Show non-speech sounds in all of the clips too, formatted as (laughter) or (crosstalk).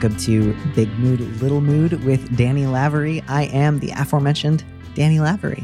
Welcome to Big Mood, Little Mood with Danny Lavery. I am the aforementioned Danny Lavery.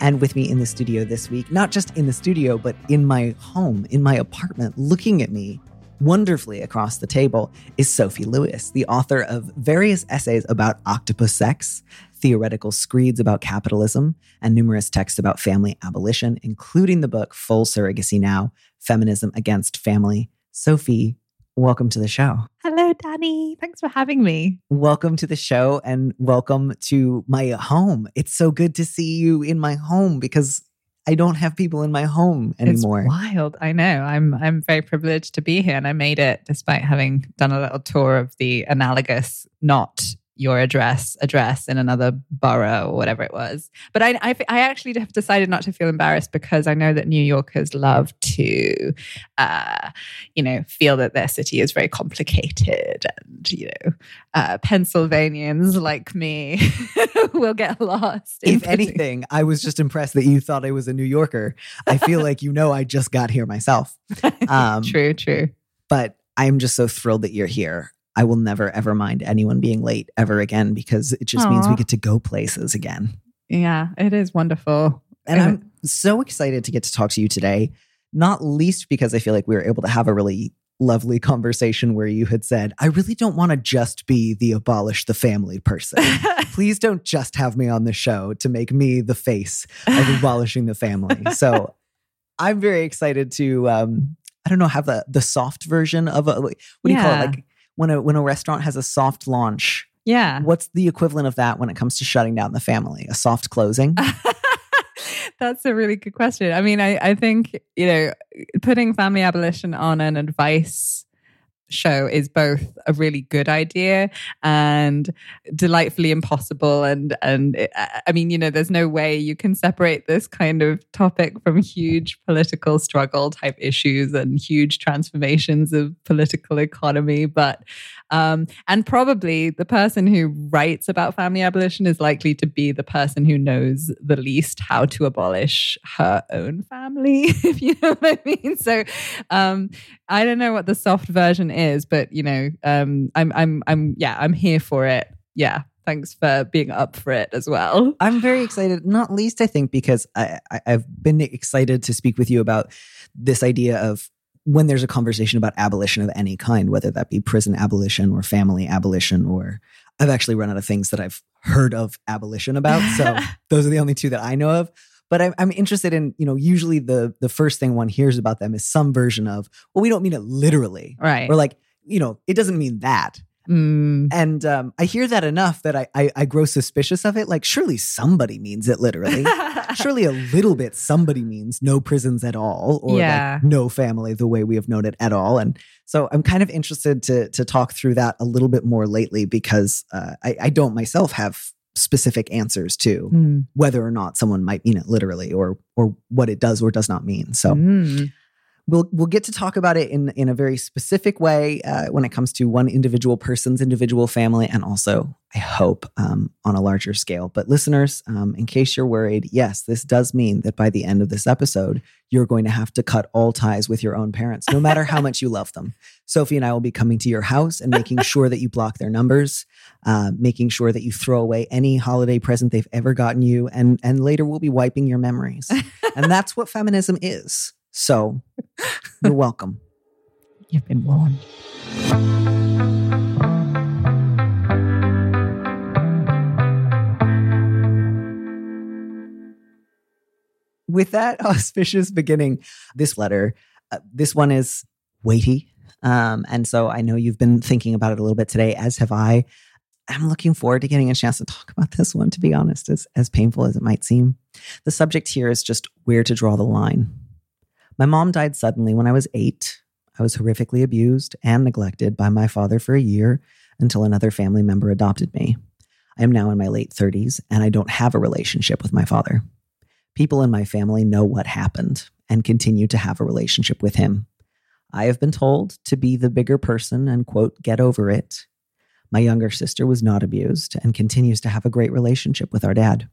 And with me in the studio this week, not just in the studio, but in my home, in my apartment, looking at me wonderfully across the table, is Sophie Lewis, the author of various essays about octopus sex, theoretical screeds about capitalism, and numerous texts about family abolition, including the book Full Surrogacy Now Feminism Against Family. Sophie, welcome to the show. Hello, Danny. Thanks for having me. Welcome to the show and welcome to my home. It's so good to see you in my home because I don't have people in my home anymore. It's wild. I know. I'm I'm very privileged to be here and I made it despite having done a little tour of the analogous not your address address in another borough or whatever it was. But I, I, I actually have decided not to feel embarrassed because I know that New Yorkers love to, uh, you know, feel that their city is very complicated, and you know, uh, Pennsylvanians like me (laughs) will get lost. If anything, I was just impressed that you thought I was a New Yorker. I feel like you know I just got here myself. (laughs) Um, true, true. But I'm just so thrilled that you're here. I will never ever mind anyone being late ever again because it just Aww. means we get to go places again. Yeah, it is wonderful. And I'm so excited to get to talk to you today, not least because I feel like we were able to have a really lovely conversation where you had said, I really don't want to just be the abolish the family person. (laughs) Please don't just have me on the show to make me the face of abolishing the family. So I'm very excited to um, I don't know, have the the soft version of a what do you call it? Like when a when a restaurant has a soft launch. Yeah. What's the equivalent of that when it comes to shutting down the family? A soft closing? (laughs) That's a really good question. I mean, I, I think, you know, putting family abolition on an advice show is both a really good idea and delightfully impossible. And and it, i mean you know there's no way you can separate this kind of topic from huge political struggle type issues and huge transformations of political economy. But um, and probably the person who writes about family abolition is likely to be the person who knows the least how to abolish her own family, (laughs) if you know what I mean. So um, I don't know what the soft version is, but you know, um, I'm, I'm, I'm, yeah, I'm here for it. Yeah thanks for being up for it as well. I'm very excited, not least I think because I, I, have been excited to speak with you about this idea of when there's a conversation about abolition of any kind, whether that be prison abolition or family abolition, or I've actually run out of things that I've heard of abolition about. So (laughs) those are the only two that I know of. But I'm, I'm interested in, you know, usually the the first thing one hears about them is some version of, well, we don't mean it literally, right? Or like, you know, it doesn't mean that. Mm. And um, I hear that enough that I, I, I grow suspicious of it. Like, surely somebody means it literally. (laughs) surely a little bit somebody means no prisons at all, or yeah. like no family the way we have known it at all. And so I'm kind of interested to to talk through that a little bit more lately because uh, I, I don't myself have specific answers to mm. whether or not someone might mean it literally or or what it does or does not mean. So. Mm. We'll we'll get to talk about it in in a very specific way uh, when it comes to one individual person's individual family, and also I hope um, on a larger scale. But listeners, um, in case you're worried, yes, this does mean that by the end of this episode, you're going to have to cut all ties with your own parents, no matter how much you love them. Sophie and I will be coming to your house and making sure that you block their numbers, uh, making sure that you throw away any holiday present they've ever gotten you, and and later we'll be wiping your memories. and that's what feminism is. So you're (laughs) welcome. You've been warned. With that (laughs) auspicious beginning, this letter, uh, this one is weighty. Um, and so I know you've been thinking about it a little bit today, as have I. I'm looking forward to getting a chance to talk about this one, to be honest, as, as painful as it might seem. The subject here is just where to draw the line. My mom died suddenly when I was eight. I was horrifically abused and neglected by my father for a year until another family member adopted me. I am now in my late 30s and I don't have a relationship with my father. People in my family know what happened and continue to have a relationship with him. I have been told to be the bigger person and, quote, get over it. My younger sister was not abused and continues to have a great relationship with our dad.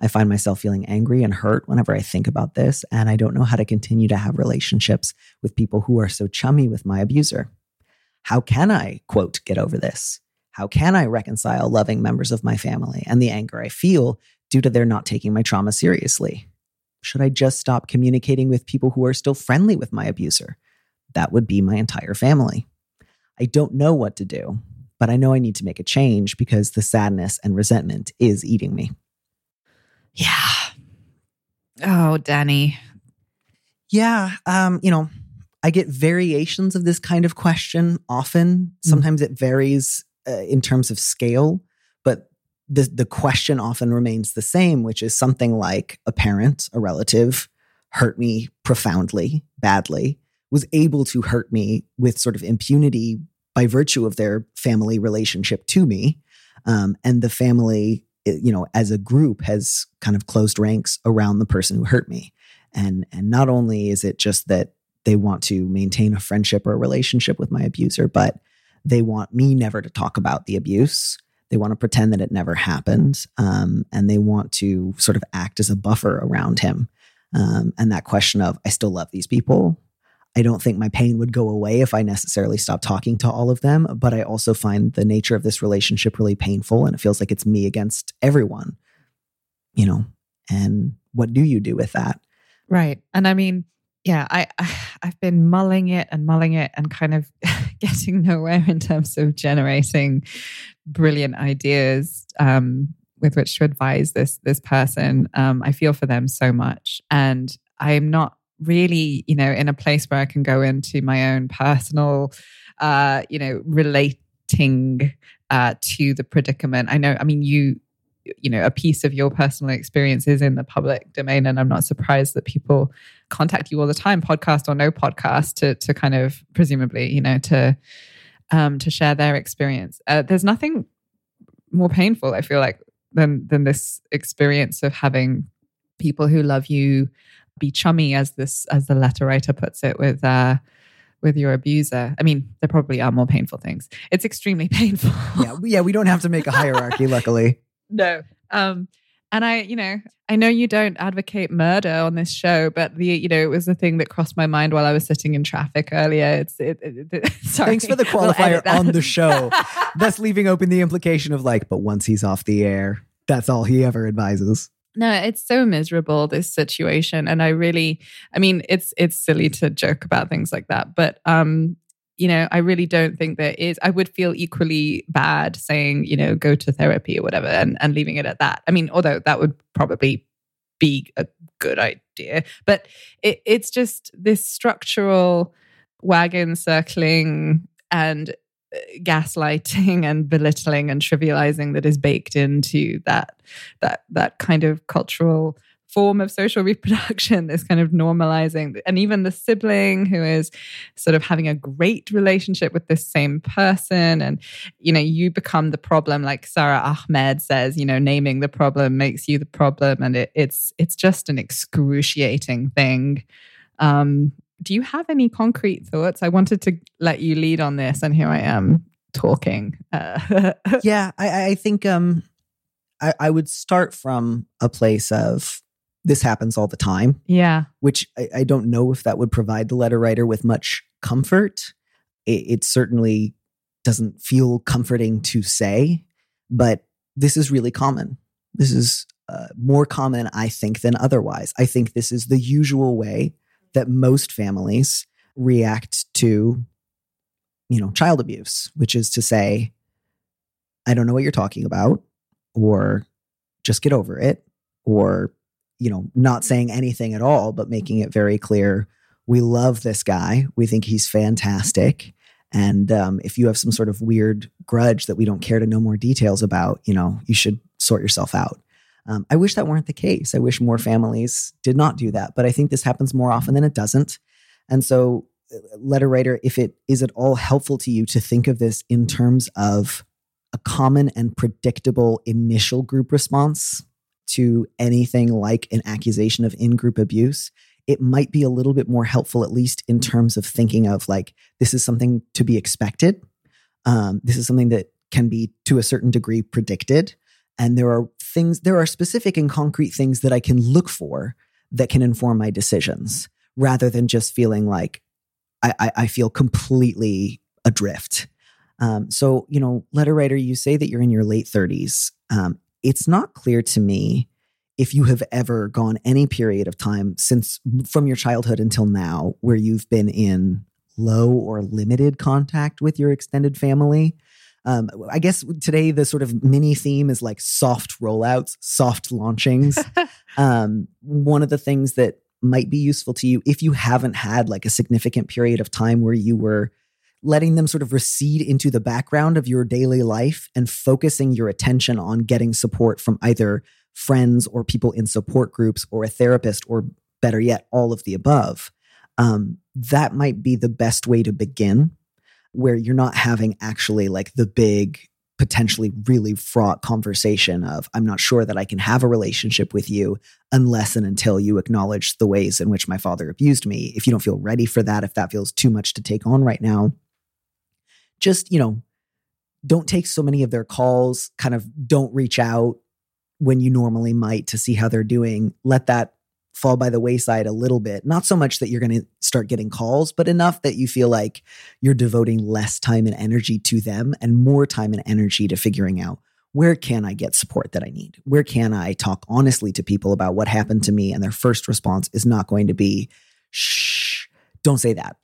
I find myself feeling angry and hurt whenever I think about this, and I don't know how to continue to have relationships with people who are so chummy with my abuser. How can I, quote, get over this? How can I reconcile loving members of my family and the anger I feel due to their not taking my trauma seriously? Should I just stop communicating with people who are still friendly with my abuser? That would be my entire family. I don't know what to do, but I know I need to make a change because the sadness and resentment is eating me. Yeah. Oh, Danny. Yeah. Um, you know, I get variations of this kind of question often. Hmm. Sometimes mm. it varies uh, in terms of scale, but the the question often remains the same, which is something like a parent, a relative hurt me profoundly, badly, was able to hurt me with sort of impunity by virtue of their family relationship to me. Um, and the family, you know, as a group has kind of closed ranks around the person who hurt me. And, and not only is it just that they want to maintain a friendship or a relationship with my abuser, but they want me never to talk about the abuse. They want to pretend that it never happened. Um, and they want to sort of act as a buffer around him. Um, and that question of, I still love these people. I don't think my pain would go away if I necessarily stopped talking to all of them. But I also find the nature of this relationship really painful. And it feels like it's me against everyone, you know? And what do you do with that? Right. And I mean, yeah, I, (sighs) I've been mulling it and mulling it and kind of (laughs) getting nowhere in terms of generating brilliant ideas um, with which to advise this this person. Um, I feel for them so much, and I'm not really, you know, in a place where I can go into my own personal, uh, you know, relating uh, to the predicament. I know. I mean, you you know a piece of your personal experience is in the public domain and i'm not surprised that people contact you all the time podcast or no podcast to to kind of presumably you know to um to share their experience uh, there's nothing more painful i feel like than than this experience of having people who love you be chummy as this as the letter writer puts it with uh with your abuser. I mean, there probably are more painful things. It's extremely (laughs) painful. yeah, yeah, we don't have to make a hierarchy, luckily (laughs) no. Um, and I, you know, I know you don't advocate murder on this show, but the, you know, it was the thing that crossed my mind while I was sitting in traffic earlier. It's, it, it, it (laughs) sorry. Thanks for the qualifier we'll on the show. That's leaving open the implication of like, but once he's off the air, that's all he ever advises. No, it's so miserable this situation, and I really, I mean, it's it's silly to joke about things like that, but um, you know, I really don't think there is. I would feel equally bad saying, you know, go to therapy or whatever and, and leaving it at that. I mean, although that would probably be a good idea, but it, it's just this structural wagon circling and gaslighting and belittling and trivializing that is baked into that that that kind of cultural form of social (laughs) reproduction, this kind of normalizing, and even the sibling who is sort of having a great relationship with this same person. And, you know, you become the problem, like Sara Ahmed says, you know, naming the problem makes you the problem. And it, it's it's just an excruciating thing. Um, do you have any concrete thoughts? I wanted to let you lead on this, and here I am talking. Uh, (laughs) yeah, I, I think um, I, I would start from a place of this happens all the time. Yeah. Which I, I don't know if that would provide the letter writer with much comfort. It, it certainly doesn't feel comforting to say, but this is really common. This is uh, more common, I think, than otherwise. I think this is the usual way that most families react to, you know, child abuse, which is to say, I don't know what you're talking about, or just get over it, or you know, not saying anything at all, but making it very clear we love this guy. We think he's fantastic. And um, if you have some sort of weird grudge that we don't care to know more details about, you know, you should sort yourself out. Um, I wish that weren't the case. I wish more families did not do that, but I think this happens more often than it doesn't. And so, uh, letter writer, if it is at all helpful to you to think of this in terms of a common and predictable initial group response to anything like an accusation of in group abuse, it might be a little bit more helpful, at least in terms of thinking of like, this is something to be expected. Um, this is something that can be to a certain degree predicted. And there are things, there are specific and concrete things that I can look for that can inform my decisions rather than just feeling like I, I, I feel completely adrift. Um, so, you know, letter writer, you say that you're in your late 30s. Um, it's not clear to me if you have ever gone any period of time since from your childhood until now where you've been in low or limited contact with your extended family. Um, I guess today the sort of mini theme is like soft rollouts, soft launchings. (laughs) um, one of the things that might be useful to you if you haven't had like a significant period of time where you were letting them sort of recede into the background of your daily life and focusing your attention on getting support from either friends or people in support groups or a therapist or better yet all of the above um, that might be the best way to begin where you're not having actually like the big potentially really fraught conversation of i'm not sure that i can have a relationship with you unless and until you acknowledge the ways in which my father abused me if you don't feel ready for that if that feels too much to take on right now just, you know, don't take so many of their calls, kind of don't reach out when you normally might to see how they're doing. Let that fall by the wayside a little bit. Not so much that you're going to start getting calls, but enough that you feel like you're devoting less time and energy to them and more time and energy to figuring out where can I get support that I need? Where can I talk honestly to people about what happened to me? And their first response is not going to be, shh, don't say that.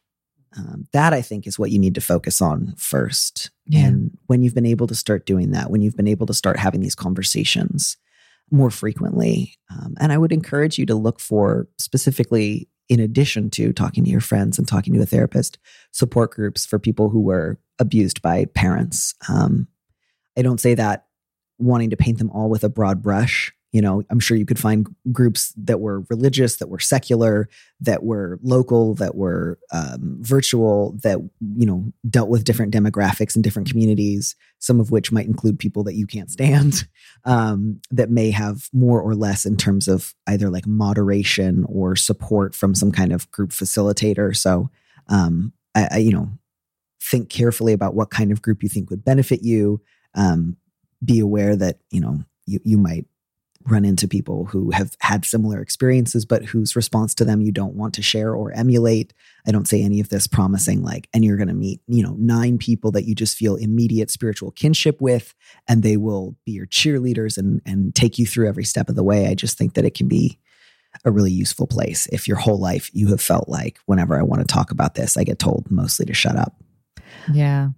Um, that I think is what you need to focus on first. Yeah. And when you've been able to start doing that, when you've been able to start having these conversations more frequently, um, and I would encourage you to look for specifically, in addition to talking to your friends and talking to a therapist, support groups for people who were abused by parents. Um, I don't say that wanting to paint them all with a broad brush you know i'm sure you could find groups that were religious that were secular that were local that were um, virtual that you know dealt with different demographics and different communities some of which might include people that you can't stand (laughs) um, that may have more or less in terms of either like moderation or support from some kind of group facilitator. So um, I, I, you know think carefully about what kind of group you think would benefit you um, be aware that you know you, you might run into people who have had similar experiences, but whose response to them you don't want to share or emulate. I don't say any of this promising like, and you're going to meet, you know, nine people that you just feel immediate spiritual kinship with, and they will be your cheerleaders and and take you through every step of the way. I just think that it can be a really useful place if your whole life you have felt like whenever I want to talk about this, I get told mostly to shut up. Yeah.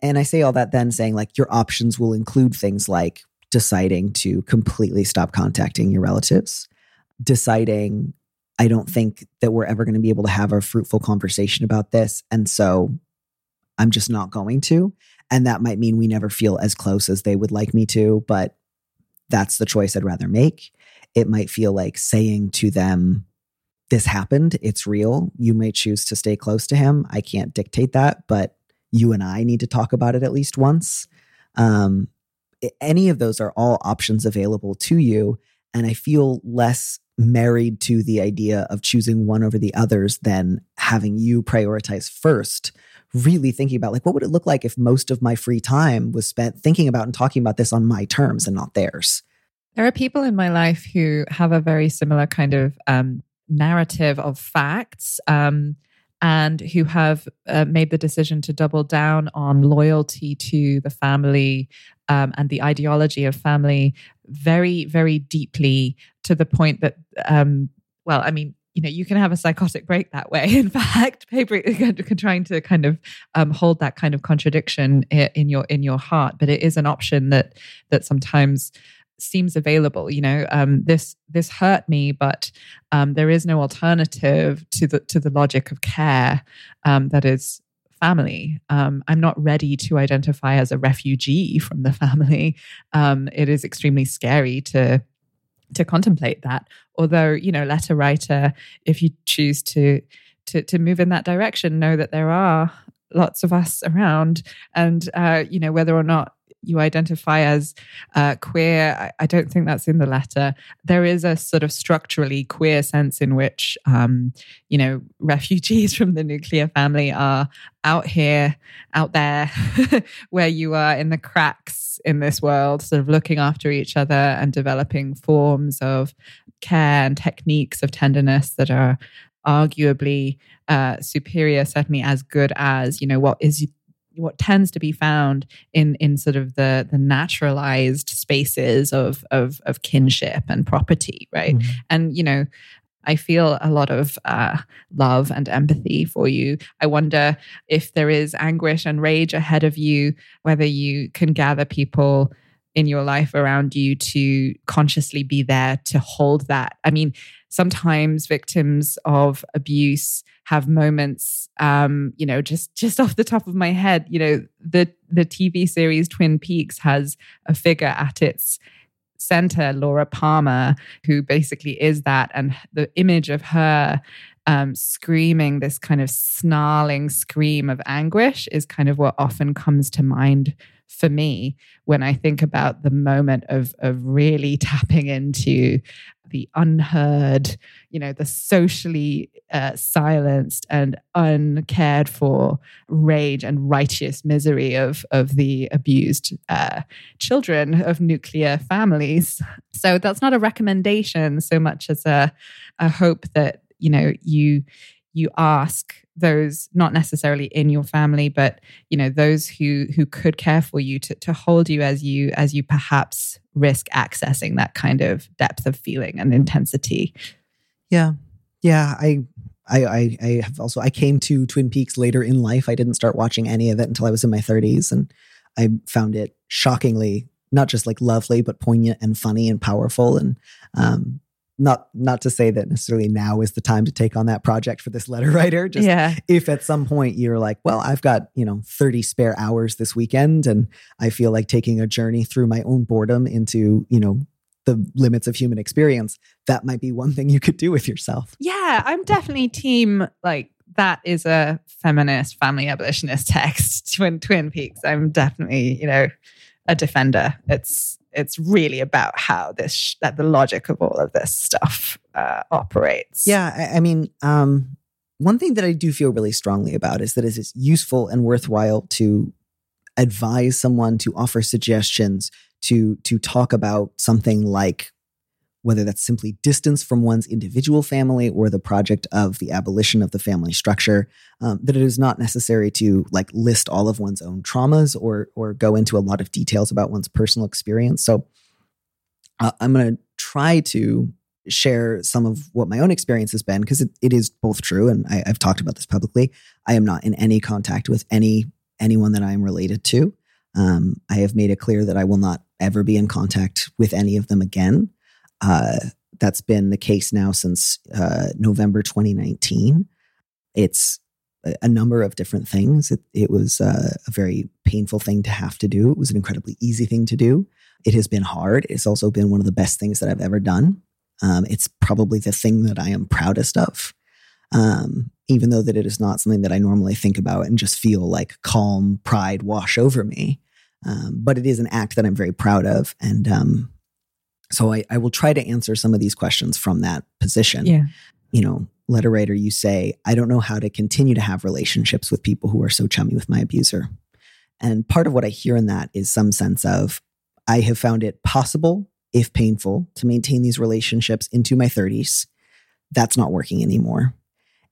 And I say all that then saying like your options will include things like deciding to completely stop contacting your relatives, deciding, I don't think that we're ever going to be able to have a fruitful conversation about this. And so I'm just not going to. And that might mean we never feel as close as they would like me to, but that's the choice I'd rather make. It might feel like saying to them, This happened, it's real. You may choose to stay close to him. I can't dictate that, but you and I need to talk about it at least once. Um, any of those are all options available to you. And I feel less married to the idea of choosing one over the others than having you prioritize first. Really thinking about like, what would it look like if most of my free time was spent thinking about and talking about this on my terms and not theirs? There are people in my life who have a very similar kind of um, narrative of facts. Um, and who have uh, made the decision to double down on loyalty to the family um, and the ideology of family very, very deeply to the point that, um, well, I mean, you know, you can have a psychotic break that way. (laughs) In fact, paper (laughs) trying to kind of um, hold that kind of contradiction in your in your heart, but it is an option that that sometimes seems available you know um, this this hurt me but um, there is no alternative to the to the logic of care um, that is family. Um, i'm not ready to identify as a refugee from the family. Um, it is extremely scary to to contemplate that. Although you know letter writer if you choose to to to move in that direction know that there are lots of us around. And uh, you know whether or not you identify as uh, queer. I, I, don't think that's in the letter. There is a sort of structurally queer sense in which, um, you know, refugees (laughs) from the nuclear family are out here, out there, (laughs) where you are in the cracks in this world, sort of looking after each other and developing forms of care and techniques of tenderness that are arguably uh, superior, certainly as good as you know what is what tends to be found in in sort of the the naturalized spaces of of of kinship and property, right? Mm-hmm. And you know, I feel a lot of uh, love and empathy for you. I wonder if there is anguish and rage ahead of you, whether you can gather people in your life around you to consciously be there to hold that. I mean, sometimes victims of abuse have moments um you know just just (laughs) off the top of my head you know the the tv series twin peaks has a figure at its center laura palmer who basically is that and the image of her um, screaming this kind of snarling scream of anguish is kind of what often comes to mind for me when I think about the moment of of really (laughs) tapping into the unheard, you know, the socially uh, silenced and uncared for rage and righteous misery of of the abused uh, children of nuclear families. (laughs) So that's not a recommendation so much as a a hope that you know you you ask those not necessarily in your family but you know those who who could care for you to, to hold you as you as you perhaps risk accessing that kind of depth of feeling and intensity yeah yeah i I, I, I have also I came to Twin Peaks later in life. I didn't start watching any of it until I was in my 30s, and I found it shockingly not just like lovely, but poignant and funny and powerful. And um, not not to say that necessarily now is the time to take on that project for this letter (laughs) writer just yeah. if at some point you're like well i've got you know 30 spare hours this weekend and i feel like taking a journey through my own boredom into you know the limits of human experience that might be one thing you could do with yourself. Yeah i'm definitely team like that is a feminist family abolitionist (laughs) text twin twin peaks. I'm definitely you know a defender. It's it's really about how this that the logic of all of this stuff uh, operates. Yeah, I, I mean, um, one thing that I do feel really strongly about is that it is useful and worthwhile to advise someone to offer suggestions to to talk about something like whether that's simply distance from one's individual family or the project of the abolition of the family structure, um, that it is not necessary to like list all of one's own traumas or or go into a lot of details about one's personal experience. So uh, I'm going to try to share some of what my own experience has been because it, it is both true and I, I've talked about this publicly. I am not in any contact with any anyone that I am related to. Um, I have made it clear that I will not ever be in contact with any of them again. Uh, that's been the case now since uh, November 2019. It's a, number of different things. It, it was uh, a very painful thing to have to do. It was an incredibly easy thing to do. It has been hard. It's also been one of the best things that I've ever done. Um, it's probably the thing that I am proudest of. Um, even though that it is not something that I normally think about and just feel like calm pride wash over me. Um, but it is an act that I'm very proud of. And um, so I, I will try to answer some of these questions from that position. Yeah. You know, letter writer, you say, I don't know how to continue to have relationships with people who are so chummy with my abuser. And part of what I hear in that is some sense of I have found it possible, if painful, to maintain these relationships into my 30s. That's not working anymore.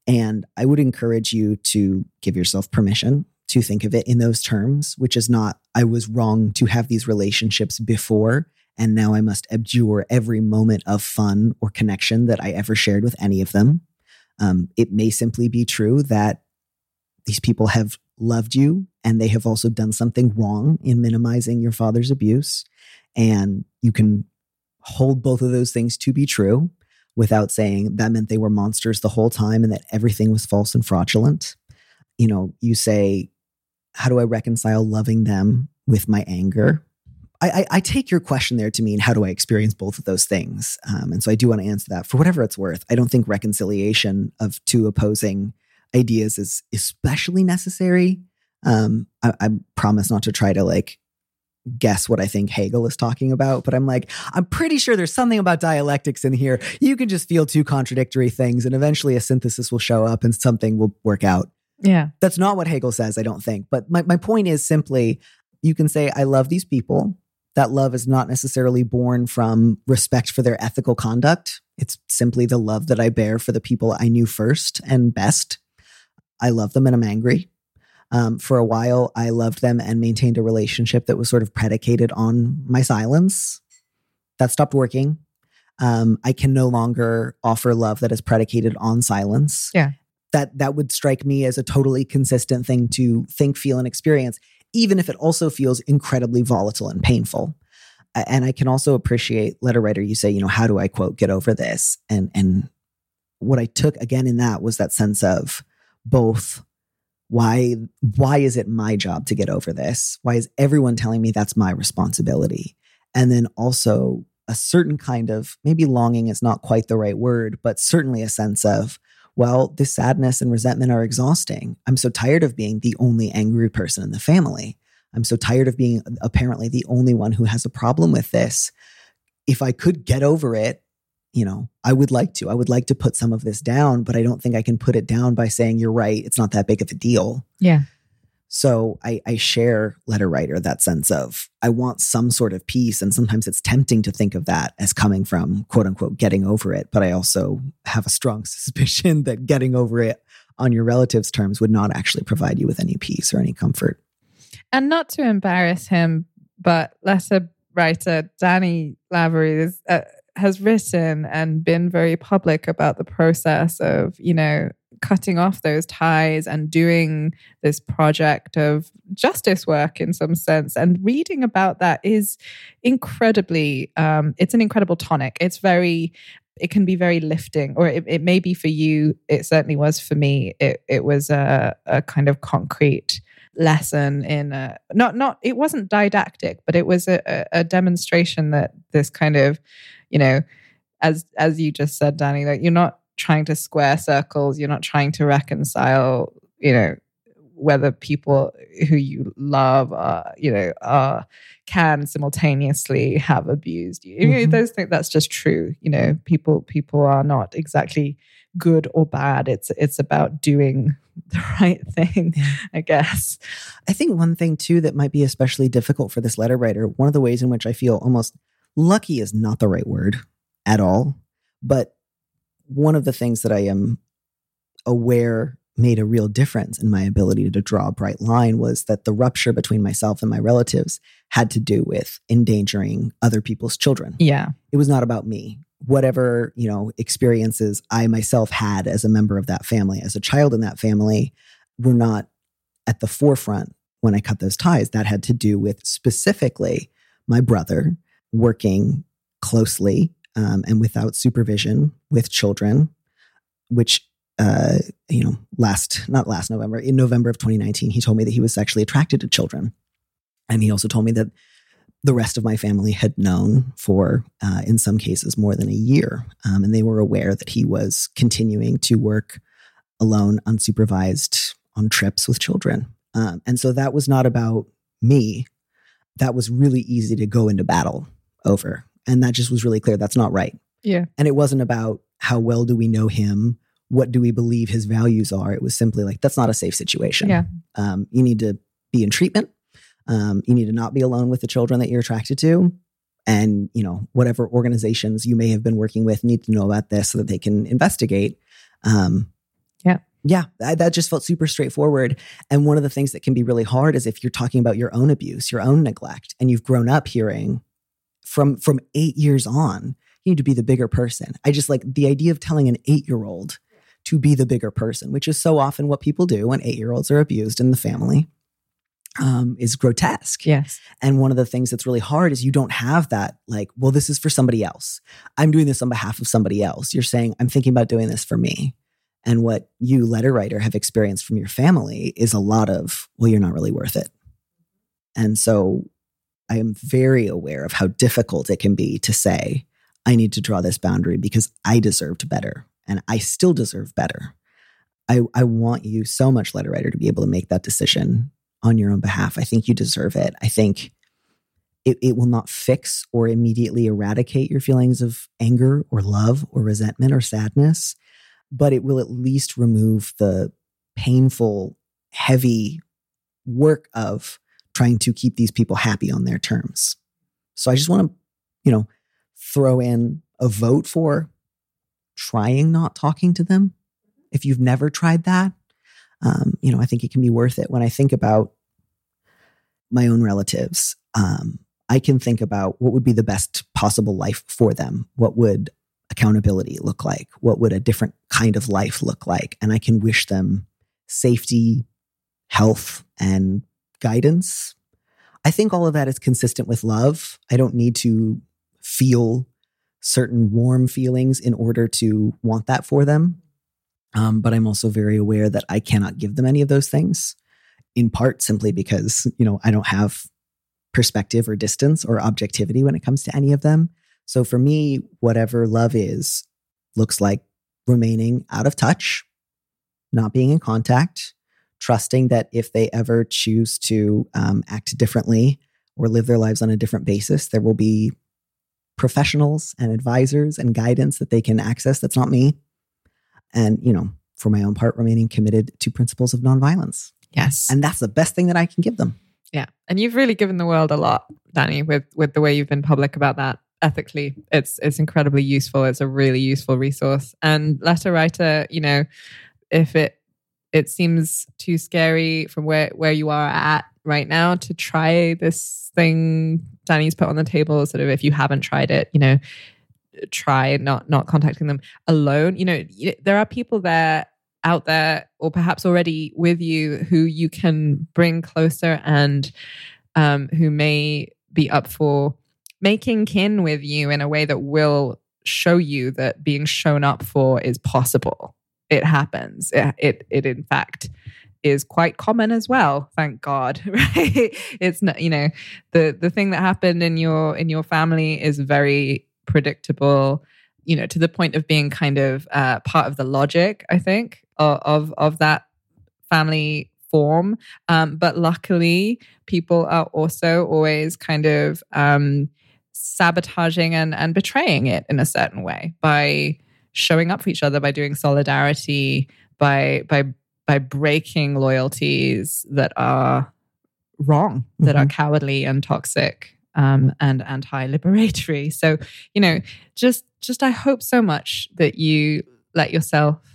And I would encourage you to give yourself permission to think of it in those terms, which is not, I was wrong to have these relationships before and now I must abjure every moment of fun or connection that I ever shared with any of them. Um, it may simply be true that these people have loved you and they have also done something wrong in minimizing your father's abuse. And you can hold both of those things to be true without saying that meant they were monsters the whole time and that everything was false and fraudulent. You know, you say, How do I reconcile loving them with my anger? I, I, take your question there to mean how do I experience both of those things? Um, and so I do want to answer that for whatever it's worth. I don't think reconciliation of two opposing ideas is especially necessary. Um, I, I promise not to try to like guess what I think Hegel is talking about, but I'm like, I'm pretty sure there's something about dialectics in here. You can just feel two contradictory things, and eventually a synthesis will show up and something will work out. Yeah. That's not what Hegel says, I don't think. But my, my point is simply you can say, I love these people. That love is not necessarily born from respect for their ethical conduct. It's simply the love that I bear for the people I knew first and best. I love them and I'm angry. Um, for a while, I loved them and maintained a relationship that was sort of predicated on my silence. That stopped working. Um, I can no longer offer love that is predicated on silence. Yeah. That that would strike me as a totally consistent thing to think, feel, and experience, even if it also feels incredibly volatile and painful. And I can also appreciate letter writer. You say, you know, how do I quote get over this? And and what I took again in that was that sense of both why why is it my job to get over this why is everyone telling me that's my responsibility and then also a certain kind of maybe longing is not quite the right word but certainly a sense of well this sadness and resentment are exhausting i'm so tired of being the only angry person in the family i'm so tired of being apparently the only one who has a problem with this if i could get over it you know, I would like to. I would like to put some of this down, but I don't think I can put it down by saying you're right. It's not that big of a deal. Yeah. So I, I share letter writer that sense of I want some sort of peace. And sometimes it's tempting to think of that as coming from quote unquote getting over it. But I also have a strong (laughs) suspicion that getting over it on your relatives' terms would not actually provide you with any peace or any comfort. And not to embarrass him, but letter writer Danny Lavery is. Uh, has written and been very public about the process of, you know, cutting off those ties and doing this project of justice work in some sense. And reading about that is incredibly um, it's an incredible tonic. It's very it can be very lifting or it, it may be for you. It certainly was for me. It, it was a, a kind of concrete lesson in a, not not it wasn't didactic but it was a, a demonstration that this kind of you know, as as you just said, Danny, that you're not trying to square circles, you're not trying to reconcile, you know, whether people who you love are, you know, are can simultaneously have abused you. Mm-hmm. those things that's just true. You know, people people are not exactly good or bad. It's it's about doing the (laughs) right thing. I guess. I think one thing too that might be especially difficult for this letter writer, one of the ways in which I feel almost lucky is not the right word at all. But one of the things that I am aware made a real difference in my ability to draw a bright line was that the rupture between myself and my relatives had to do with endangering other people's children. Yeah. It was not about me. Whatever, you know, experiences I myself had as a member of that family, as a child in that family, were not at the forefront when I cut those ties. That had to do with specifically my brother working closely um, and without supervision with children, which uh, you know, last not last November, in November of 2019, he told me that he was sexually attracted to children, and he also told me that the rest of my family had known for, uh, in some cases, more than a year, um, and they were aware that he was continuing to work alone, unsupervised on trips with children, um, and so that was not about me. That was really easy to go into battle over. And that just was really clear. That's not right. Yeah. And it wasn't about how well do we know him? What do we believe his values are? It was simply like, that's not a safe situation. Yeah. Um, you need to be in treatment. Um, you need to not be alone with the children that you're attracted to. And, you know, whatever organizations you may have been working with need to know about this so that they can investigate. Um, yeah. Yeah, that just felt super straightforward. And one of the things that can be really hard is if you're talking about your own abuse, your own neglect, and you've grown up hearing, from from eight years on you need to be the bigger person i just like the idea of telling an eight year old to be the bigger person which is so often what people do when eight year olds are abused in the family um, is grotesque. Yes. And one of the things that's really hard is you don't have that, like, well, this is for somebody else. I'm doing this on behalf of somebody else. You're saying, I'm thinking about doing this for me. And what you, letter writer, have experienced from your family is a lot of, well, you're not really worth it. And so I am very aware of how difficult it can be to say, I need to draw this boundary because I deserved better and I still deserve better. I, I want you so much, letter writer, to be able to make that decision on your own behalf. I think you deserve it. I think it, it will not fix or immediately eradicate your feelings of anger or love or resentment or sadness, but it will at least remove the painful, heavy work of trying to keep these people happy on their terms. So I just want to, you know, throw in a vote for trying not talking to them. If you've never tried that, um, you know, I think it can be worth it. When I think about my own relatives, um, I can think about what would be the best possible life for them. What would accountability look like? What would a different kind of life look like? And I can wish them safety, health, and guidance. I think all of that is consistent with love. I don't need to feel certain warm feelings in order to want that for them. Um, but I'm also very aware that I cannot give them any of those things, in part simply because, you know, I don't have perspective or distance or objectivity when it comes to any of them. So for me, whatever love is looks like remaining out of touch, not being in contact, trusting that if they ever choose to um, act differently or live their lives on a different basis, there will be professionals and advisors and guidance that they can access that's not me. And, you know, for my own part, remaining committed to principles of nonviolence. Yes. And that's the best thing that I can give them. Yeah. And you've really given the world a lot, Danny, with with the way you've been public about that ethically. It's it's incredibly useful. It's a really useful resource. And letter writer, you know, if it it seems too scary from where where you are at right now to try this thing Danny's put on the table, sort of if you haven't tried it, you know, try not not contacting them alone. You know, there are people there out there or perhaps already with you who you can bring closer and um, who may be up for making kin with you in a way that will show you that being shown up for is possible. It happens. It, it, it in fact is quite common as well thank god (laughs) right it's not you know the the thing that happened in your in your family is very predictable you know to the point of being kind of uh, part of the logic i think of of that family form. Um, but luckily, people are also always kind of um, sabotaging and, and betraying it in a certain way by showing up for each other, by doing solidarity, by by by breaking loyalties that are wrong, mm-hmm. that are mm-hmm. cowardly and toxic. Um, and anti-liberatory. (laughs) So, you know, just just I hope so much that you let yourself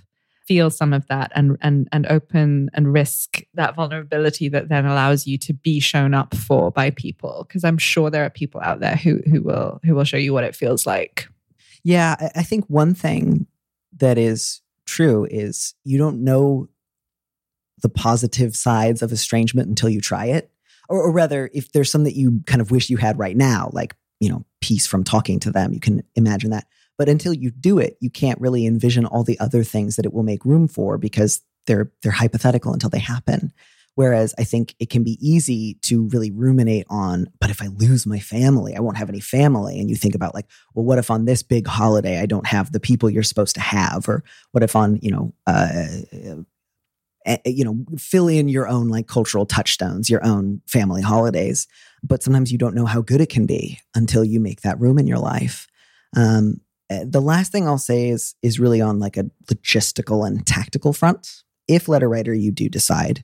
feel some of that and and and open and risk that vulnerability that then allows you to be shown up for by people because i'm sure there are people out there who who will who will show you what it feels like yeah i think one thing that is true is you don't know the positive sides of estrangement until you try it or, or rather if there's some that you kind of wish you had right now like you know peace from talking to them you can imagine that but until you do it, you can't really envision all the other things that it will make room for because they're they're hypothetical until they happen. Whereas I think it can be easy to really ruminate on, but if I lose my family, I won't have any family. And you think about like, well, what if on this big holiday I don't have the people you're supposed to have, or what if on you know, uh, uh, you know, fill in your own like cultural touchstones, your own family holidays. But sometimes you don't know how good it can be until you make that room in your life. Um, uh, the last thing I'll say is is really on like a logistical and tactical front. If letter writer, you do decide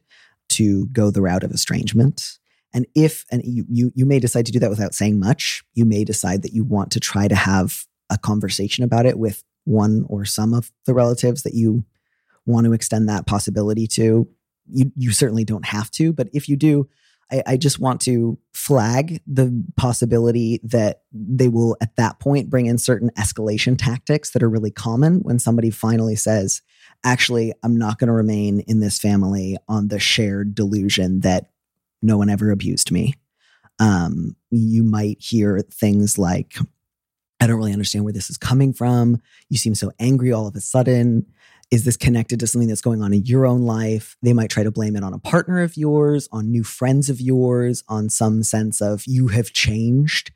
to go the route of estrangement, and if and you you you may decide to do that without saying much, you may decide that you want to try to have a conversation about it with one or some of the relatives that you want to extend that possibility to. You you certainly don't have to, but if you do, I, I just want to flag the possibility that they will at that point bring in certain escalation tactics that are really common when somebody finally says, actually, I'm not going to remain in this family on the shared delusion that no one ever abused me. Um, you might hear things like, I don't really understand where this is coming from. You seem so angry all of a sudden. Is this connected to something that's going on in your own life? They might try to blame it on a partner of yours, on new friends of yours, on some sense of you have changed.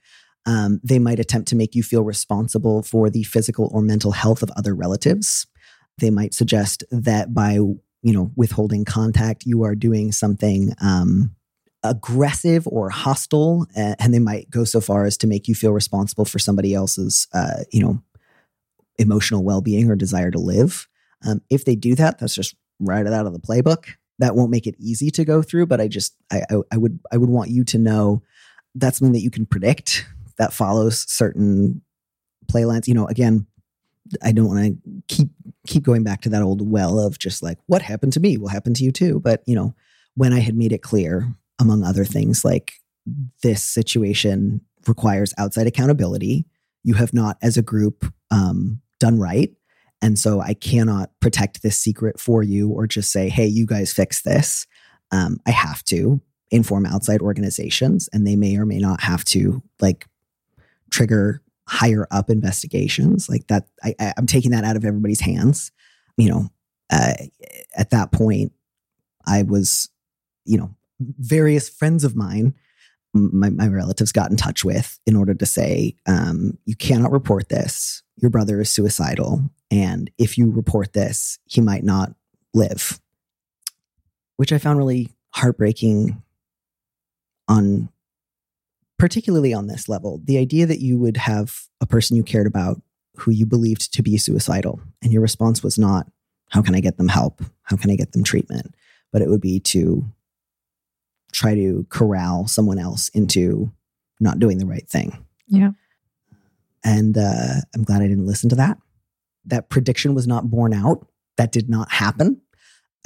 Um, they might attempt to make you feel responsible for the physical or mental health of other relatives. They might suggest that by you know withholding contact, you are doing something um, aggressive or hostile, and they might go so far as to make you feel responsible for somebody else's, uh, you know, emotional well-being or desire to live. Um, if they do that, that's just right out of the playbook. That won't make it easy to go through, but I just I, I, I would I would want you to know that's something that you can predict that follows certain play lines. You know, again, I don't want to keep keep going back to that old well of just like what happened to me will happen to you too. But you know, when I had made it clear, among other things, like this situation requires outside accountability. You have not, as a group, um, done right. And so I cannot protect this secret for you or just say, hey, you guys fix this. Um, I have to inform outside organizations, and they may or may not have to like trigger higher up investigations like that I, am taking that out of everybody's hands. You know uh, at that point i was you know various friends of mine my, my relatives got in touch with in order to say um, you cannot report this. Your brother is suicidal and if you report this he might not live. Which i found really heartbreaking on particularly on this level, the idea that you would have a person you cared about who you believed to be suicidal, and your response was not, How can I get them help? How can I get them treatment? But it would be to try to corral someone else into not doing the right thing. Yeah. And uh, I'm glad I didn't listen to that. That prediction was not borne out. That did not happen.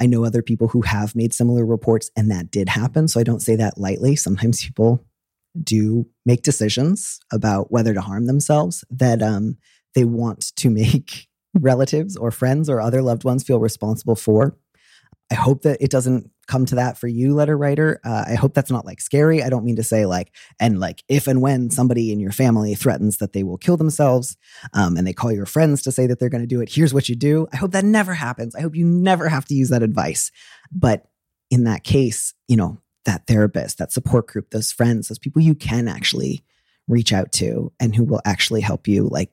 I know other people who have made similar reports and that did happen. So I don't say that lightly. Sometimes people do make decisions about whether to harm themselves that um, they want to make (laughs) relatives or friends or other loved ones feel responsible for. I hope that it doesn't come to that for you, letter writer. Uh, I hope that's not like scary. I don't mean to say like, and like if and when somebody in your family threatens that they will kill themselves um, and they call your friends to say that they're going to do it, here's what you do. I hope that never happens. I hope you never have to use that advice. But in that case, you know, that therapist, that support group, those friends, those people you can actually reach out to and who will actually help you like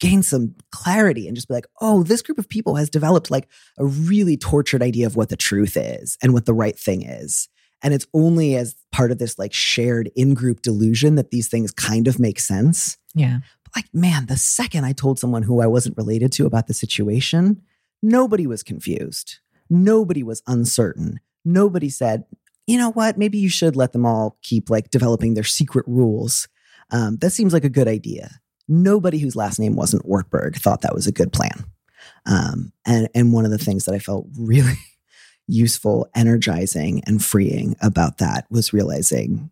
gain some clarity and just be like, oh, this group of people has developed like a really tortured idea of what the truth is and what the right thing is. And it's only as part of this like shared in group delusion that these things kind of make sense. Yeah. But like, man, the second I told someone who I wasn't related to about the situation, nobody was confused. Nobody was uncertain. Nobody said, you know what? Maybe you should let them all keep like developing their secret rules. Um, that seems like a good idea. Nobody whose last name wasn't Ortberg thought that was a good plan. Um, and, and one of the things that I felt really (laughs) useful, energizing, and freeing about that was realizing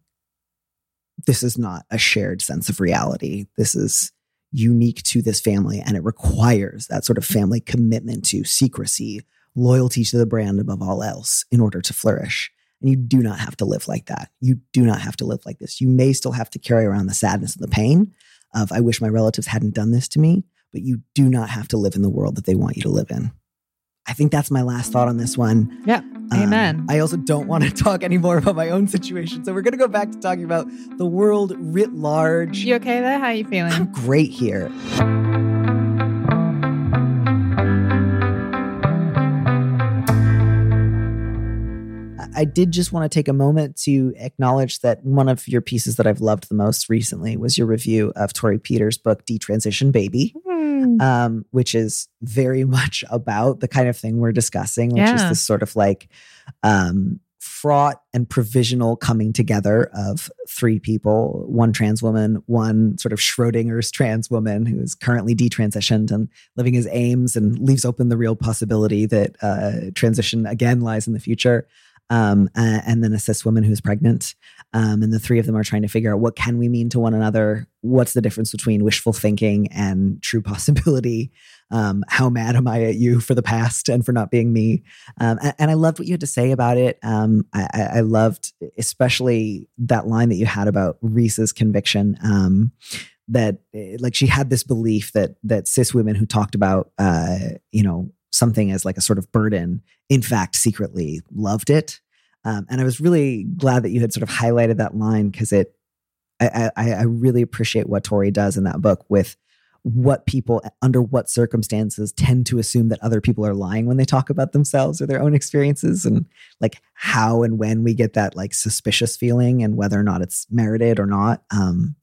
this is not a shared sense of reality. This is unique to this family, and it requires that sort of family commitment to secrecy, loyalty to the brand above all else in order to flourish. And you do not have to live like that. You do not have to live like this. You may still have to carry around the sadness and the pain of, I wish my relatives hadn't done this to me, but you do not have to live in the world that they want you to live in. I think that's my last thought on this one. Yeah. Amen. Um, I also don't want to (laughs) talk anymore about my own situation. So we're going to go back to talking about the world writ large. You okay there? How are you feeling? I'm great here. I did just want to take a moment to acknowledge that one of your pieces that I've loved the most recently was your review of Torrey Peters' book, Detransition Baby, mm. um, which is very (laughs) much about the kind of thing we're discussing, which yeah. is this sort of like um, fraught and provisional coming together of three people one trans woman, one sort of Schrodinger's trans woman who is currently detransitioned and living his Ames and leaves open the real possibility that uh, transition again lies in the future um, uh, and then a cis woman who's pregnant. Um, and the three of them are trying to figure out what can we mean to one another? What's the difference between wishful thinking and true (laughs) possibility? Um, how mad am I at you for the past and for not being me? Um, and, and, I loved what you had to say about it. Um, I, I, loved especially that line that you had about Reese's conviction um, that eh, like she had this belief that that cis women who talked about uh, you know something as like a sort of burden, in fact, secretly loved it. Um, and I was really glad that you had sort of highlighted that line because it, I, I, I, really appreciate what Torrey does in that book with what people under what circumstances tend to assume that other people are lying when they talk about themselves or their own experiences and like how and when we get that like suspicious feeling and whether or not it's merited or not um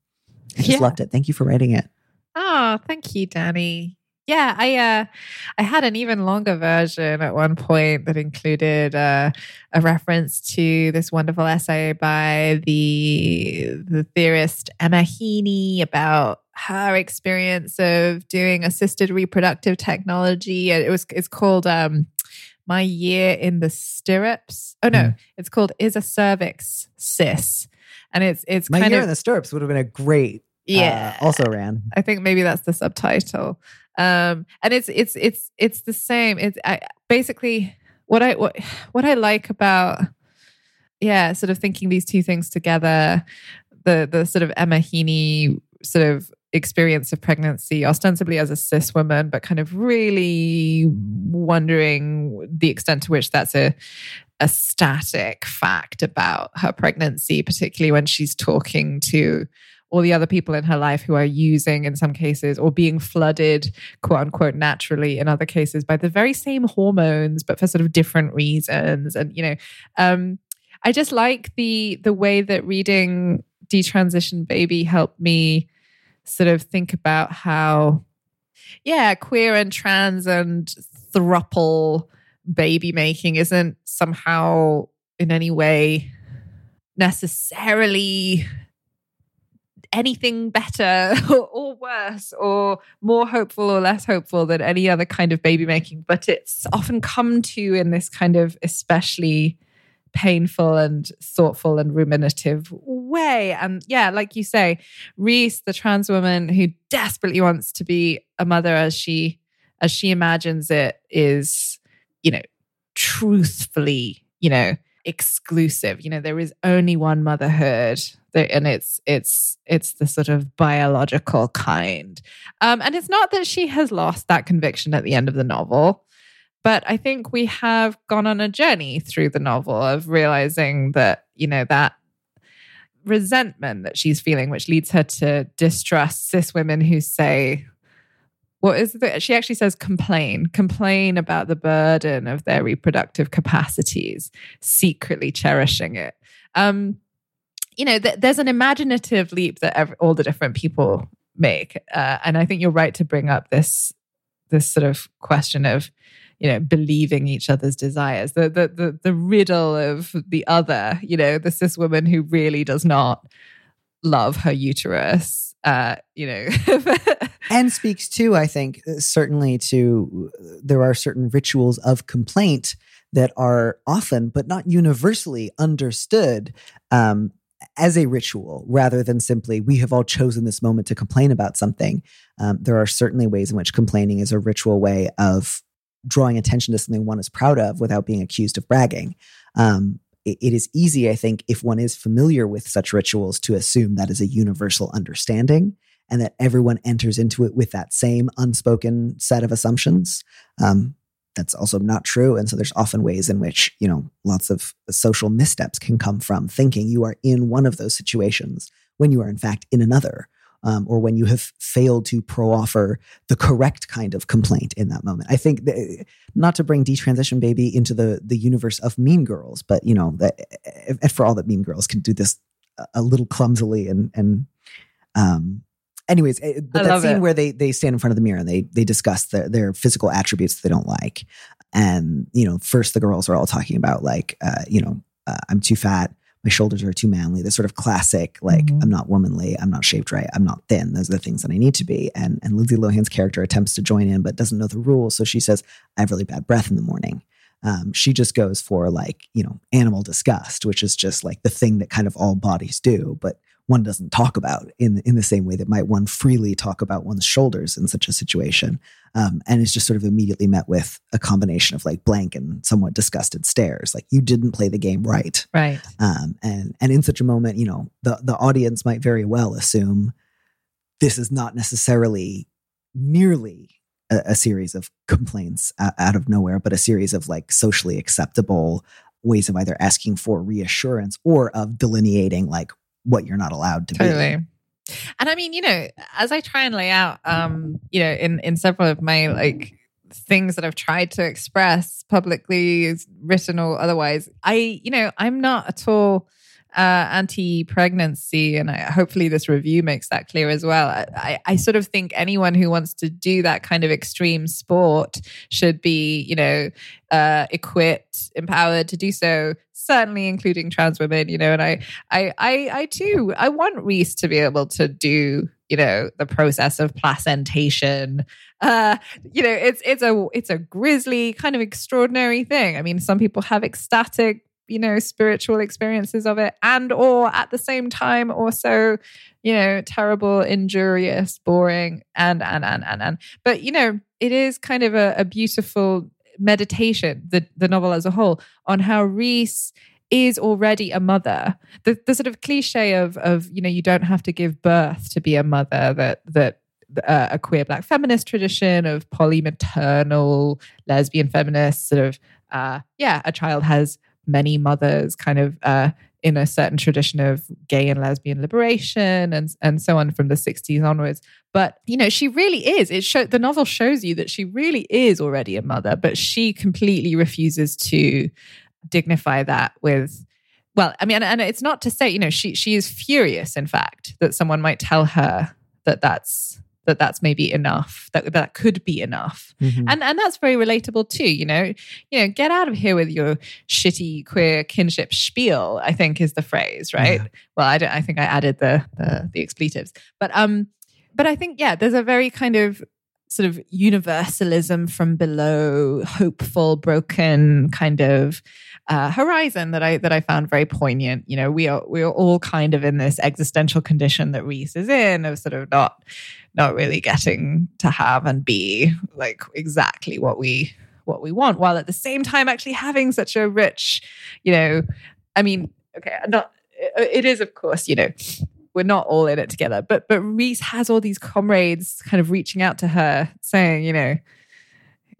i just yeah. loved it thank you for writing it oh thank you danny yeah, I uh, I had an even longer version at one point that included uh, a reference to this wonderful essay by the the theorist Emma Heaney about her experience of doing assisted reproductive technology. It was it's called um, "My Year in the Stirrups." Oh no, mm. it's called "Is a Cervix Cis," and it's it's "My Year of, in the Stirrups" would have been a great yeah. Uh, also ran. I think maybe that's the subtitle um and it's it's it's it's the same. It's I, basically what i what what i like about yeah sort of thinking these two things together the the sort of emma heaney sort of experience of pregnancy ostensibly as a cis woman but kind of really wondering the extent to which that's a a static fact about her pregnancy particularly when she's talking to all the other people in her life who are using, in some cases, or being flooded, quote unquote, naturally in other cases by the very same hormones, but for sort of different reasons. And, you know, um, I just like the the way that reading Detransition Baby helped me sort of think about how, yeah, queer and trans and thruple baby making isn't somehow in any way necessarily anything better (laughs) or, worse or more hopeful or less hopeful than any other kind of baby making, but it's often come to in this kind of especially painful and thoughtful and ruminative way. And yeah, like you say, Reese, the trans woman who desperately wants to be a mother as she as she imagines it, is, you know, truthfully, you know, exclusive. You know, there is only one motherhood and it's it's it's the sort of biological kind um, and it's not that she has lost that conviction at the end of the novel but i think we have gone on a journey through the novel of realizing that you know that resentment that she's feeling which leads her to distrust cis women who say what is the, she actually says complain complain about the burden of their reproductive capacities secretly cherishing it. Um, you know, th- there's an imaginative leap that every, all the different people make, uh, and I think you're right to bring up this this sort of question of you know believing each other's desires. The the the, the riddle of the other you know the cis woman who really does not love her uterus uh you know (laughs) and speaks to i think uh, certainly to there are certain rituals of complaint that are often but not universally understood um as a ritual rather than simply we have all chosen this moment to complain about something. Um, there are certainly ways in which complaining is a ritual way of drawing attention to something one is proud of without being accused of bragging. Um, it is easy, I think, if one is familiar with such rituals to assume that is a universal understanding and that everyone enters into it with that same unspoken set of assumptions. Um, that's also not true. And so there's often ways in which, you know, lots of social missteps can come from thinking you are in one of those situations when you are in fact in another. Um, or when you have failed to pro-offer the correct kind of complaint in that moment. I think that, not to bring detransition baby into the the universe of Mean Girls, but you know that for all that Mean Girls can do this a little clumsily and and um, Anyways, eh, but that scene it. where they they stand in front of the mirror and they they discuss their their physical attributes they don't like, and you know, first the girls are all talking about like, uh, you know, uh, I'm too fat, my shoulders are too manly. The sort of classic, like, mm-hmm. I'm not womanly, I'm not shaped right, I'm not thin. Those are the things that I need to be. And and Lindsay Lohan's character attempts to join in, but doesn't know the rules. So she says, I have really bad breath in the morning. Um, she just goes for like, you know, animal disgust, which is just like the thing that kind of all bodies do. But one doesn't talk about in in the same way that might one freely talk about one's shoulders in such a situation. Um, and it's just sort of immediately met with a combination of like blank and somewhat disgusted stares, like you didn't play the game right, right. Um, and and in such a moment, you know, the the audience might very well assume this is not necessarily merely a, a series of complaints out of nowhere, but a series of like socially acceptable ways of either asking for reassurance or of delineating like what you're not allowed to totally. be. And I mean, you know, as I try and lay out, um, you know, in in several of my like things that I've tried to express publicly, written or otherwise, I, you know, I'm not at all uh, anti-pregnancy, and I, hopefully this review makes that clear as well. I, I sort of think anyone who wants to do that kind of extreme sport should be, you know, uh, equipped, empowered to do so. Certainly, including trans women, you know. And I, I, I, I too, I want Reese to be able to do, you know, the process of placentation. Uh, you know, it's it's a it's a grisly kind of extraordinary thing. I mean, some people have ecstatic you know spiritual experiences of it and or at the same time also you know terrible injurious boring and and and and and. But you know it is kind of a, a beautiful meditation the the novel as a whole on how reese is already a mother. The, the sort of cliche of of you know you don't have to give birth to be a mother that that uh, a queer black feminist tradition of polymaternal lesbian feminist sort of uh, yeah a child has many mothers kind of uh, in a certain tradition of gay and lesbian liberation and and so on from the 60s onwards. But you know she really is. It show the novel shows you that she really is already a mother but she completely refuses to dignify that with well i mean and it's not to say you know she she is furious in fact that someone might tell her that that's that that's maybe enough that that could be enough mm-hmm. and and that's very relatable too you know you know get out of here with your shitty queer kinship spiel i think is the phrase right yeah. well i don't i think i added the, the the expletives but um but i think yeah there's a very kind of sort of universalism from below hopeful broken kind of uh, horizon that I that I found very poignant. You know, we are we are all kind of in this existential condition that Reese is in of sort of not not really getting to have and be like exactly what we what we want, while at the same time actually having such a rich, you know, I mean, okay, not it is of course, you know, we're not all in it together, but but Reese has all these comrades kind of reaching out to her, saying, you know,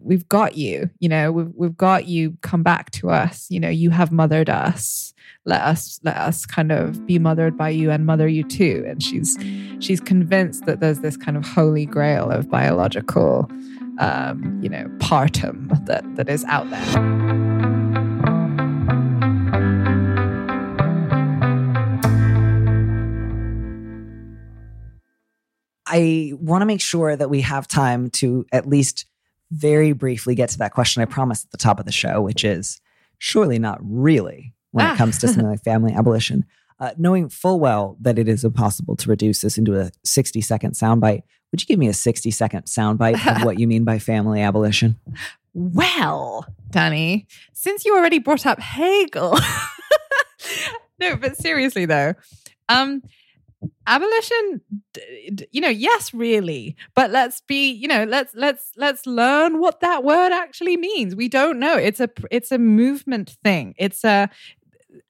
we've got you you know we've, we've got you come back to us you know you have mothered us. Let us let us kind of be mothered by you and mother you too. And she's she's convinced that there's this kind of holy grail of biological um, you know partum that that is out there. I want to make sure that we have time to at least very briefly get to that question I promised at the top of the show, which is surely not really when ah. it comes to something (laughs) like family abolition. Uh, knowing full well that it is impossible to reduce this into a 60 second soundbite, would you give me a 60 second soundbite of what you mean by family abolition? (laughs) Well, Danny, since you already brought up Hegel. (laughs) no, but seriously though, um, abolition you know yes really but let's be you know let's let's let's learn what that word actually means. We don't know. It's a it's a movement thing. It's a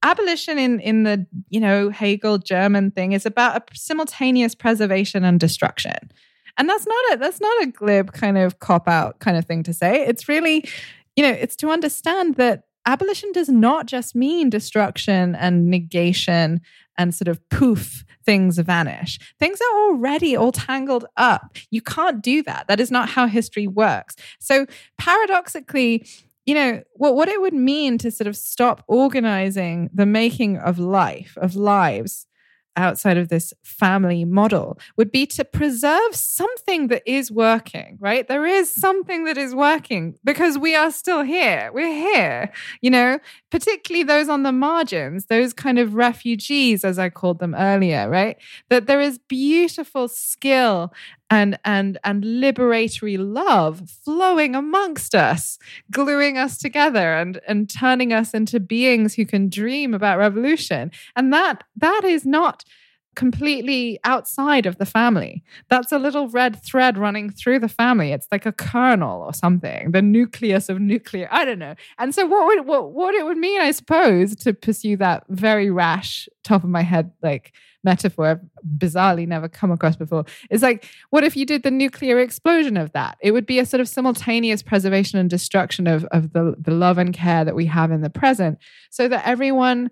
abolition in in the you know hegel german thing is about a simultaneous preservation and destruction. And that's not a that's not a glib kind of cop out kind of thing to say. It's really you know it's to understand that abolition does not just mean destruction and negation and sort of poof, things vanish. Things are already all tangled up. You can't do that. That is not how history works. So, paradoxically, you know, what, what it would mean to sort of stop organizing the making of life, of lives, outside of this family model would be to preserve something that is working, right? There is something that is working because we are still here. We're here, you know, particularly those on the margins, those kind of refugees, as I called them earlier, right? That there is beautiful skill and and and liberatory love flowing amongst us gluing us together and and turning us into beings who can dream about revolution and that that is not completely outside of the family. That's a little red thread running through the family. It's like a kernel or something, the nucleus of nuclear. I don't know. And so, what would what what it would mean, I suppose, to pursue that very rash, top of my head, like metaphor I've bizarrely never come across before. It's like, what if you did the nuclear explosion of that? It would be a sort of simultaneous preservation and destruction of, of the, the love and care that we have in the present, so that everyone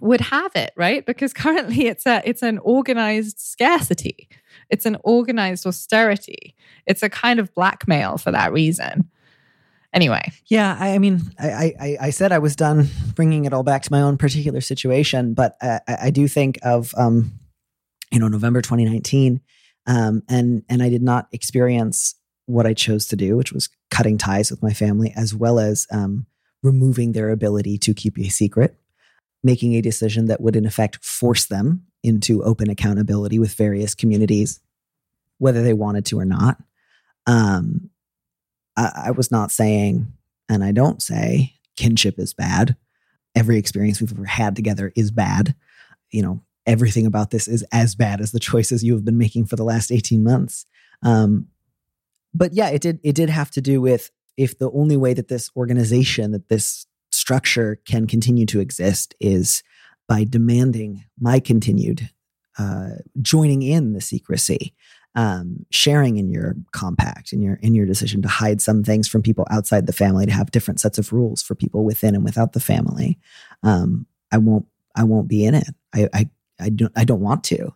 would have it, right? Because currently it's a it's an organized scarcity. It's an organized austerity. It's a kind of blackmail for that reason. Anyway, yeah, I, I mean, I, I, I said I was done bringing it all back to my own particular situation, but I, I do think of, um, you know, November 2019, um, and and I did not experience what I chose to do, which was cutting ties with my family, as well as um, removing their ability to keep a secret, making a decision that would, in effect, force them into open accountability with various communities, whether they wanted to or not. Um, I, was not saying, and I don't say, kinship is bad. Every experience we've ever had together is bad. You know, everything about this is as bad as the choices you have been making for the last 18 months. Um, but yeah, it did it did have to do with if the only way that this organization, that this structure can continue to exist is by demanding my continued uh, joining in the secrecy, um, sharing in your compact, in your in your decision to hide some things from people outside the family, to have different sets of rules for people within and without the family. Um, I won't I won't be in it. I, I I don't I don't want to,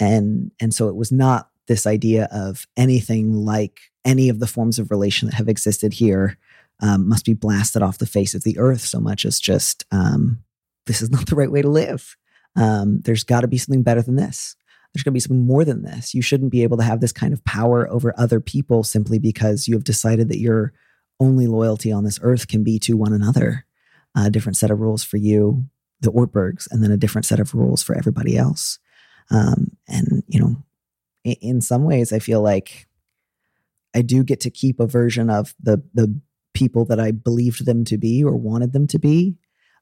and and so it was not this idea of anything like any of the forms of relation that have existed here um, must be blasted off the face of the earth so much as just um, this is not the right way to live. Um, there's got to be something better than this. There's going to be something more than this. You shouldn't be able to have this kind of power over other people simply because you have decided that your only loyalty on this earth can be to one another. A different set of rules for you, the Ortbergs, and then a different set of rules for everybody else. Um, and you know, in some ways, I feel like I do get to keep a version of the the people that I believed them to be or wanted them to be.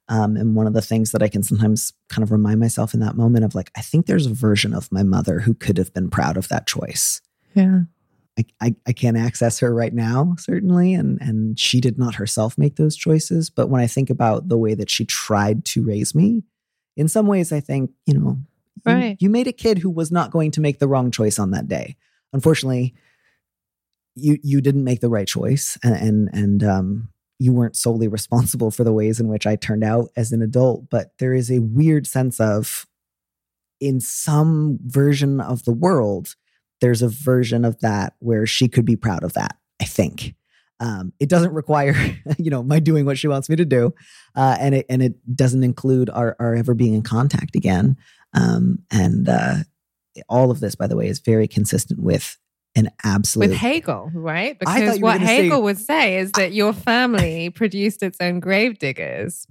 Um, and one of the things that I can sometimes kind of remind myself in that moment of like, I think there's a version of my mother who could have been proud of that choice. Yeah. I, I, I can't access her right now, certainly, and and she did not herself make those choices. But when I think about the way that she tried to raise me, in some ways, I think you know Right. You, you made a kid who was not going to make the wrong choice on that day. Unfortunately, you you didn't make the right choice, and and, and um, you weren't solely responsible for the ways in which I turned out as an adult. But there is a weird sense of, in some version of the world, there's a version of that where she could be proud of that. I think. Um, it doesn't require, (laughs) you know, my doing what she wants me to do, uh, and it and it doesn't include our, our ever being in contact again. Um, and uh, all of this, by the way, is very consistent with an absolute with Hegel, right? Because what Hegel say, would say is that your (laughs) family produced its own grave diggers.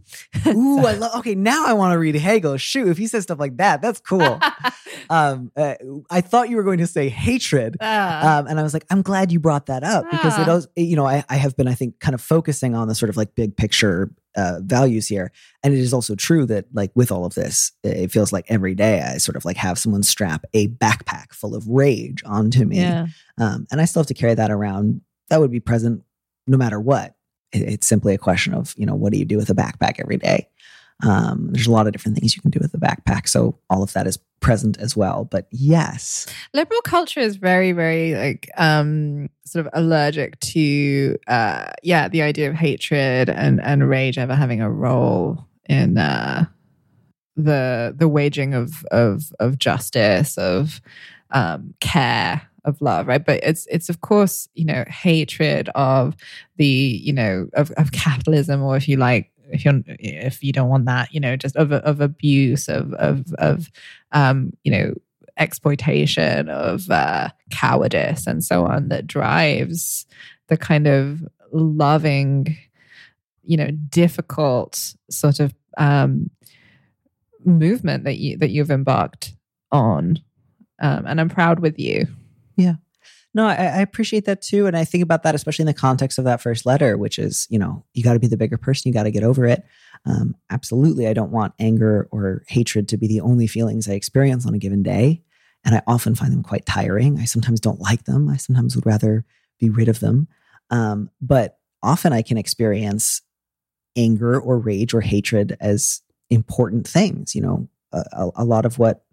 Ooh, so. I (laughs) love. Okay, now I want to read Hegel. Shoot, if he says stuff like that, that's cool. (laughs) um, uh, I thought you were going to say hatred, uh, um, and I was like, I'm glad you brought that up because it does. You know, I, I have been, I think, kind of focusing on the sort of like big picture uh, values here. And it is also true that, like, with all of this, it feels like every day I sort of like have someone strap a backpack full of rage onto me. Yeah. Um, and I still have to carry that around. That would be present no matter what. It, it's simply a question of, you know, what do you do with a backpack every day? Um, there's a lot of different things you can do with the backpack. So all of that is present as well. But yes. Liberal culture is very, very like um sort of allergic to uh yeah, the idea of hatred and, and rage ever having a role in uh the the waging of of of justice, of um care of love right but it's it's of course you know hatred of the you know of, of capitalism or if you like if you if you don't want that, you know, just of of abuse, of of of um, you know, exploitation, of uh, cowardice, and so on that drives the kind of loving, you know, difficult sort of um, movement that you that you've embarked on, um, and I'm proud with you. Yeah. No, I, I, appreciate that too. And I think about that, especially in the context of that first letter, which is, you know, you got to be the bigger person, you got to get over it. Um, absolutely, I don't want anger or hatred to be the only feelings I experience on a given day. And I often find them quite tiring. I sometimes don't like them. I sometimes would rather be rid of them. Um, but often I can experience anger or rage or hatred as important things. You know, a, a lot of what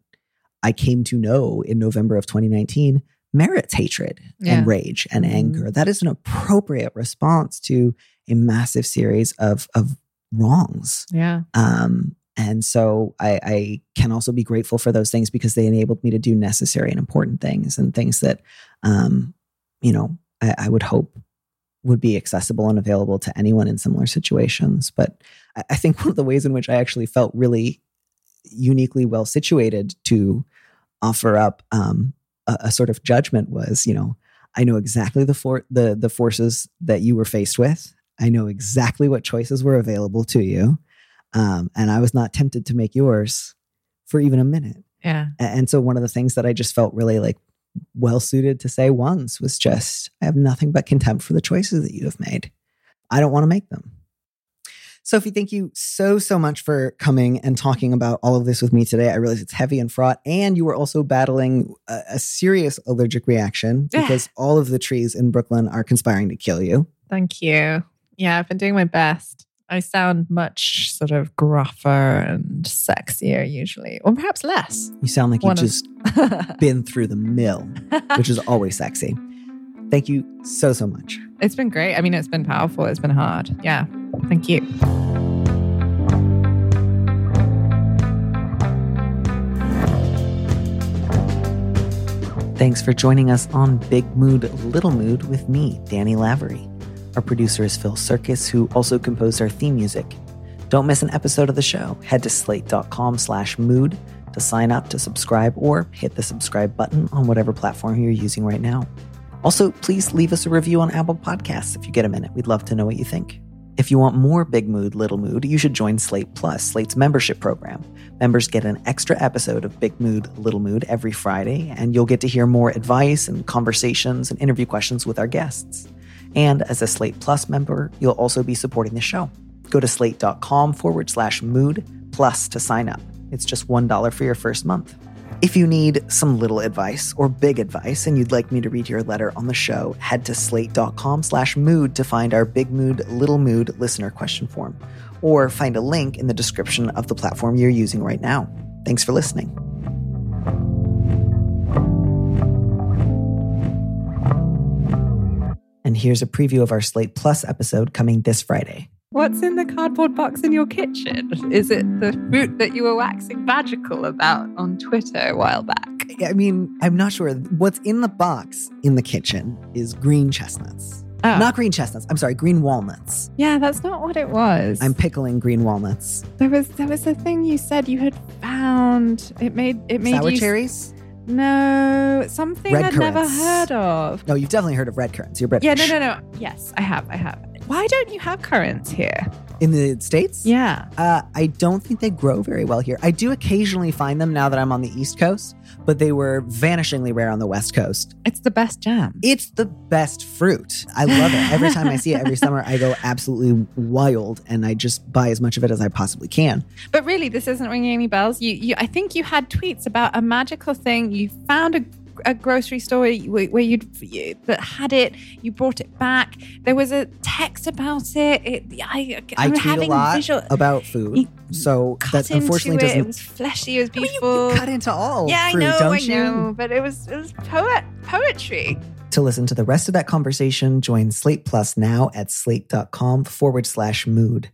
I came to know in November of 2019 merits hatred yeah. and rage and mm-hmm. anger. That is an appropriate response to a massive series of of wrongs. Yeah. Um, And so I, I, can also be grateful for those things because they enabled me to do necessary and important things and things that, um, you know, I, I would hope would be accessible and available to anyone in similar situations. But I, I think (laughs) one of the ways in which I actually felt really uniquely well situated to offer up um, a, a, sort of judgment was, you know, I know exactly the for- the the forces that you were faced with. I know exactly what choices were available to you. Um, and I was not tempted to make yours for even a minute. Yeah. And so one of the things that I just felt really like well suited to say once was just, I have nothing but contempt for the choices that you have made. I don't want to make them. Sophie, thank you so, so much for coming and talking about all of this with me today. I realize it's heavy and fraught, and you were also battling a, a serious allergic reaction (sighs) because all of the trees in Brooklyn are conspiring to kill you. Thank you. Yeah, I've been doing my best. I sound much sort of gruffer and sexier usually, or perhaps less. You sound like you've just been through the mill, which is always sexy. (laughs) Thank you so, so much. It's been great. I mean, it's been powerful. It's been hard. Yeah. Thank you. Thanks for joining us on Big Mood, Little Mood with me, Danny Lavery. Our producer is Phil Surkis, who also composed our theme music. Don't miss an episode of the show. Head to slate.com slash mood to sign up to subscribe or hit the subscribe button on whatever platform you're using right now. Also, please leave us a review on Apple Podcasts if you get a minute. We'd love to know what you think. If you want more Big Mood, Little Mood, you should join Slate Plus, Slate's membership program. Members get an extra episode of Big Mood, Little Mood every Friday, and you'll get to hear more advice and conversations and interview questions with our guests. And as a Slate Plus member, you'll also be supporting the show. Go to slate.com forward slash mood plus to sign up. It's just $1 for your first month. If you need some little advice or big advice and you'd like me to read your letter on the show, head to slate.com slash mood to find our big mood, little mood listener question form, or find a link in the description of the platform you're using right now. Thanks for listening. And here's a preview of our Slate Plus episode coming this Friday. What's in the cardboard box in your kitchen? Is it the fruit that you were waxing magical about on Twitter a while back? I mean, I'm not sure. What's in the box in the kitchen is green chestnuts. Oh. Not green chestnuts. I'm sorry, green walnuts. Yeah, that's not what it was. I'm pickling green walnuts. There was there was a thing you said you had found. It made it made sour you cherries. No, something red I'd currants. never heard of. No, you've definitely heard of red currants. You're British. Yeah, no, no, no. Yes, I have. I have. Why don't you have currants here? In the States? Yeah. Uh, I don't think they grow very well here. I do occasionally find them now that I'm on the East Coast, but they were vanishingly rare on the West Coast. It's the best jam. It's the best fruit. I love it. Every time I see it every (laughs) summer, I go absolutely wild and I just buy as much of it as I possibly can. But really, this isn't ringing any bells. You, you I think you had tweets about a magical thing. You found a a grocery store where you'd you, that had it. You brought it back. There was a text about it. it I, I'm I tweet a lot visual, about food, so that unfortunately it. doesn't. It was fleshy. It was beautiful. I mean, cut into all. Yeah, fruit, I know. I know. But it was it was poet poetry. To listen to the rest of that conversation, join Slate Plus now at slate.com forward slash mood.